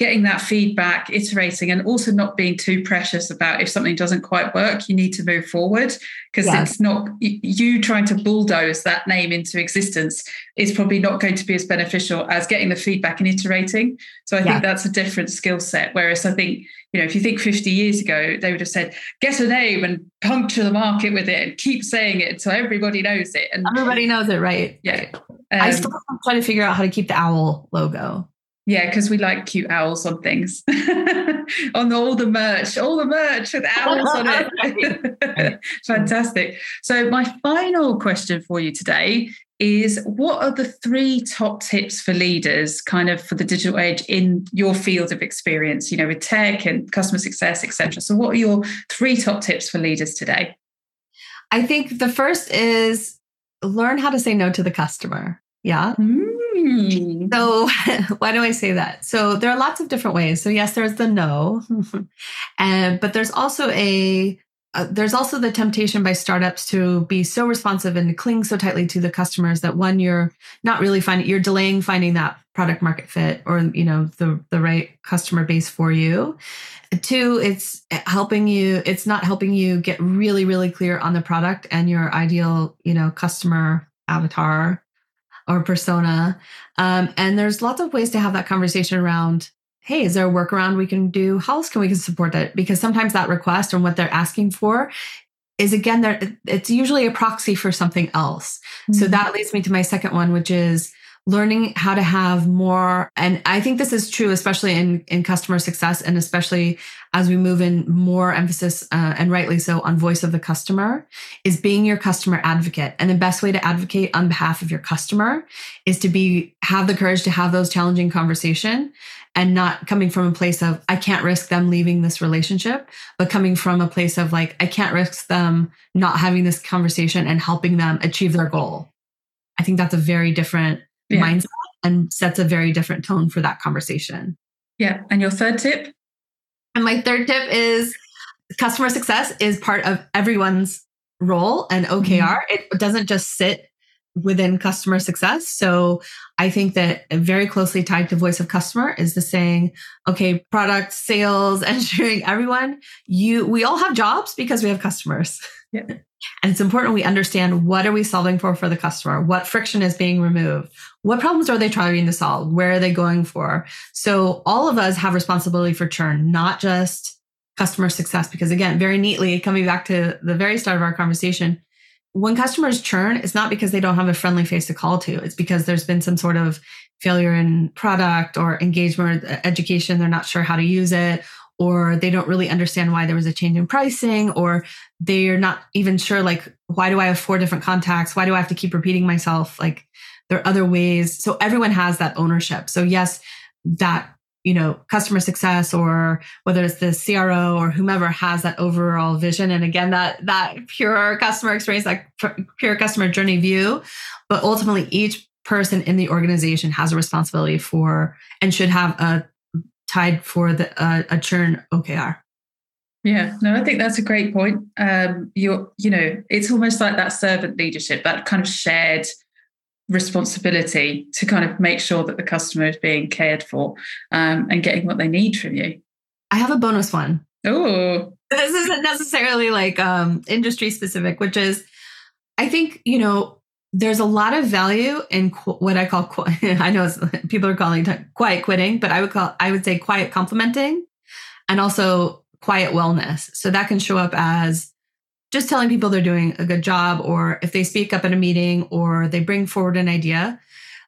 getting that feedback, iterating, and also not being too precious about if something doesn't quite work, you need to move forward because yes. it's not you trying to bulldoze that name into existence is probably not going to be as beneficial as getting the feedback and iterating. So I yeah. think that's a different skill set. Whereas I think, you know, if you think 50 years ago, they would have said, get a name and puncture the market with it and keep saying it until everybody knows it. And everybody knows it, right? Yeah. Um, I still trying to figure out how to keep the owl logo. Yeah, because we like cute owls on things. on all the merch, all the merch with owls on it. Fantastic. So, my final question for you today is what are the three top tips for leaders kind of for the digital age in your field of experience you know with tech and customer success etc so what are your three top tips for leaders today i think the first is learn how to say no to the customer yeah. Hmm. So, why do I say that? So, there are lots of different ways. So, yes, there's the no, and but there's also a uh, there's also the temptation by startups to be so responsive and to cling so tightly to the customers that one you're not really finding you're delaying finding that product market fit or you know the the right customer base for you two it's helping you it's not helping you get really really clear on the product and your ideal you know customer avatar or persona. Um, and there's lots of ways to have that conversation around hey, is there a workaround we can do? How else can we support that? Because sometimes that request and what they're asking for is again, there it's usually a proxy for something else. Mm-hmm. So that leads me to my second one, which is learning how to have more and i think this is true especially in in customer success and especially as we move in more emphasis uh, and rightly so on voice of the customer is being your customer advocate. And the best way to advocate on behalf of your customer is to be have the courage to have those challenging conversation and not coming from a place of i can't risk them leaving this relationship but coming from a place of like i can't risk them not having this conversation and helping them achieve their goal. I think that's a very different yeah. mindset and sets a very different tone for that conversation. Yeah. And your third tip? And my third tip is customer success is part of everyone's role and OKR. Mm-hmm. It doesn't just sit within customer success. So I think that very closely tied to voice of customer is the saying, okay, product, sales, engineering, everyone, you we all have jobs because we have customers. And it's important we understand what are we solving for for the customer? What friction is being removed? What problems are they trying to solve? Where are they going for? So all of us have responsibility for churn, not just customer success. Because again, very neatly coming back to the very start of our conversation, when customers churn, it's not because they don't have a friendly face to call to. It's because there's been some sort of failure in product or engagement or education. They're not sure how to use it, or they don't really understand why there was a change in pricing, or they're not even sure, like, why do I have four different contacts? Why do I have to keep repeating myself? Like, there are other ways. So everyone has that ownership. So, yes, that you know customer success or whether it's the cro or whomever has that overall vision and again that that pure customer experience that pure customer journey view but ultimately each person in the organization has a responsibility for and should have a tied for the uh, a churn OKR. Yeah, no, I think that's a great point. Um, you're, you know, it's almost like that servant leadership, that kind of shared responsibility to kind of make sure that the customer is being cared for um, and getting what they need from you. I have a bonus one. Oh, this isn't necessarily like um, industry specific, which is, I think you know there's a lot of value in qu- what I call qu- I know people are calling it quiet quitting, but I would call I would say quiet complimenting, and also quiet wellness. So that can show up as just telling people they're doing a good job or if they speak up at a meeting or they bring forward an idea,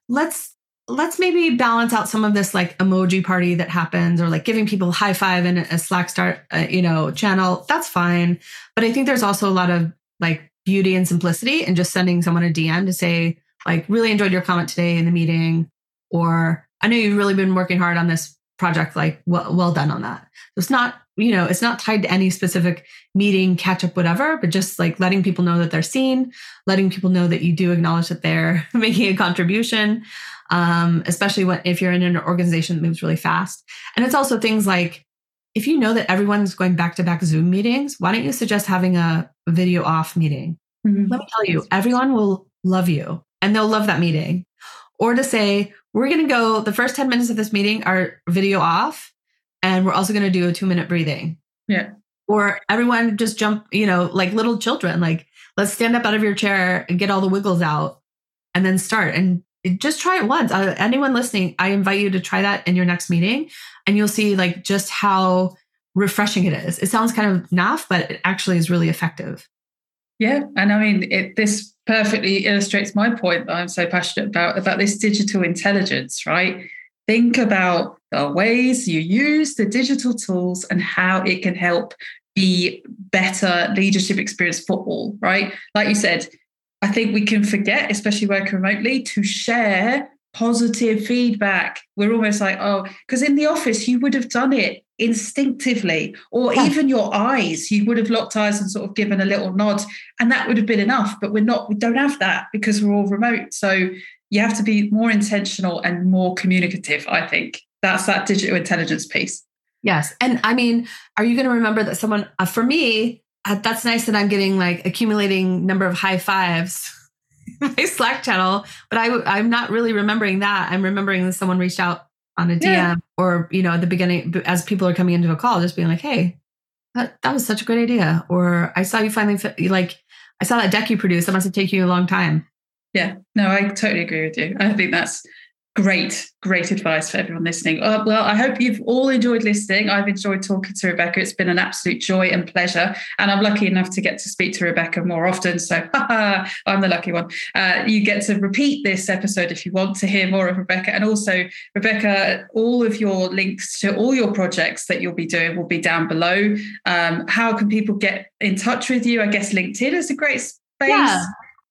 let's let's maybe balance out some of this like emoji party that happens or like giving people high five in a slack start uh, you know channel that's fine but i think there's also a lot of like beauty and simplicity and just sending someone a DM to say, like, really enjoyed your comment today in the meeting, or I know you've really been working hard on this project, like, well, well done on that. So it's not, you know, it's not tied to any specific meeting, catch up, whatever, but just like letting people know that they're seen, letting people know that you do acknowledge that they're making a contribution, um, especially when if you're in an organization that moves really fast. And it's also things like if you know that everyone's going back to back Zoom meetings, why don't you suggest having a video off meeting? Mm-hmm. Let me tell you, everyone will love you and they'll love that meeting. Or to say, we're going to go, the first 10 minutes of this meeting are video off, and we're also going to do a two minute breathing. Yeah. Or everyone just jump, you know, like little children, like let's stand up out of your chair and get all the wiggles out and then start. And just try it once. Uh, anyone listening, I invite you to try that in your next meeting and you'll see like just how refreshing it is. It sounds kind of naff, but it actually is really effective. Yeah, and I mean, it, this perfectly illustrates my point that I'm so passionate about about this digital intelligence, right? Think about the ways you use the digital tools and how it can help be better leadership experience for all, right? Like you said, I think we can forget, especially working remotely, to share positive feedback. We're almost like, oh, because in the office, you would have done it instinctively, or yeah. even your eyes, you would have locked eyes and sort of given a little nod, and that would have been enough. But we're not, we don't have that because we're all remote. So you have to be more intentional and more communicative, I think. That's that digital intelligence piece. Yes. And I mean, are you going to remember that someone, uh, for me, uh, that's nice that I'm getting like accumulating number of high fives my Slack channel, but I, I'm not really remembering that. I'm remembering that someone reached out on a DM yeah. or, you know, at the beginning, as people are coming into a call, just being like, hey, that, that was such a great idea. Or I saw you finally, like, I saw that deck you produced. That must have taken you a long time. Yeah, no, I totally agree with you. I think that's Great, great advice for everyone listening. Uh, well, I hope you've all enjoyed listening. I've enjoyed talking to Rebecca. It's been an absolute joy and pleasure. And I'm lucky enough to get to speak to Rebecca more often. So I'm the lucky one. Uh, you get to repeat this episode if you want to hear more of Rebecca. And also, Rebecca, all of your links to all your projects that you'll be doing will be down below. Um, how can people get in touch with you? I guess LinkedIn is a great space. Yeah.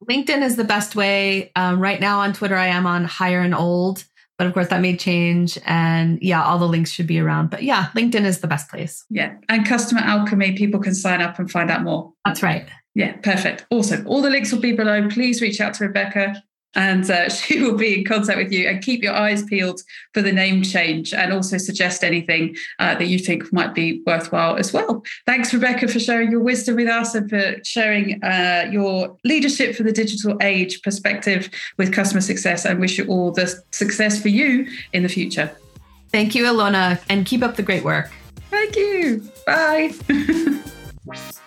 LinkedIn is the best way. Um, right now on Twitter, I am on higher and old, but of course that may change. And yeah, all the links should be around. But yeah, LinkedIn is the best place. Yeah. And Customer Alchemy, people can sign up and find out more. That's right. Yeah, perfect. Awesome. All the links will be below. Please reach out to Rebecca and uh, she will be in contact with you and keep your eyes peeled for the name change and also suggest anything uh, that you think might be worthwhile as well. Thanks, Rebecca, for sharing your wisdom with us and for sharing uh, your leadership for the digital age perspective with customer success. And wish you all the success for you in the future. Thank you, Ilona, and keep up the great work. Thank you. Bye.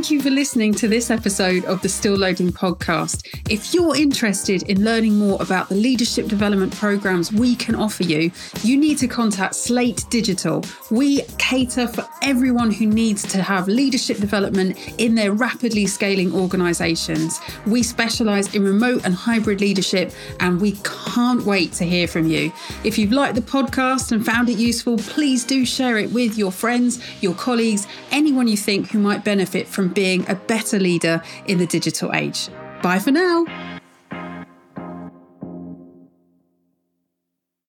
Thank you for listening to this episode of the Still Loading podcast. If you're interested in learning more about the leadership development programs we can offer you, you need to contact Slate Digital. We cater for everyone who needs to have leadership development in their rapidly scaling organizations. We specialize in remote and hybrid leadership, and we can't wait to hear from you. If you've liked the podcast and found it useful, please do share it with your friends, your colleagues, anyone you think who might benefit from being a better leader in the digital age. Bye for now.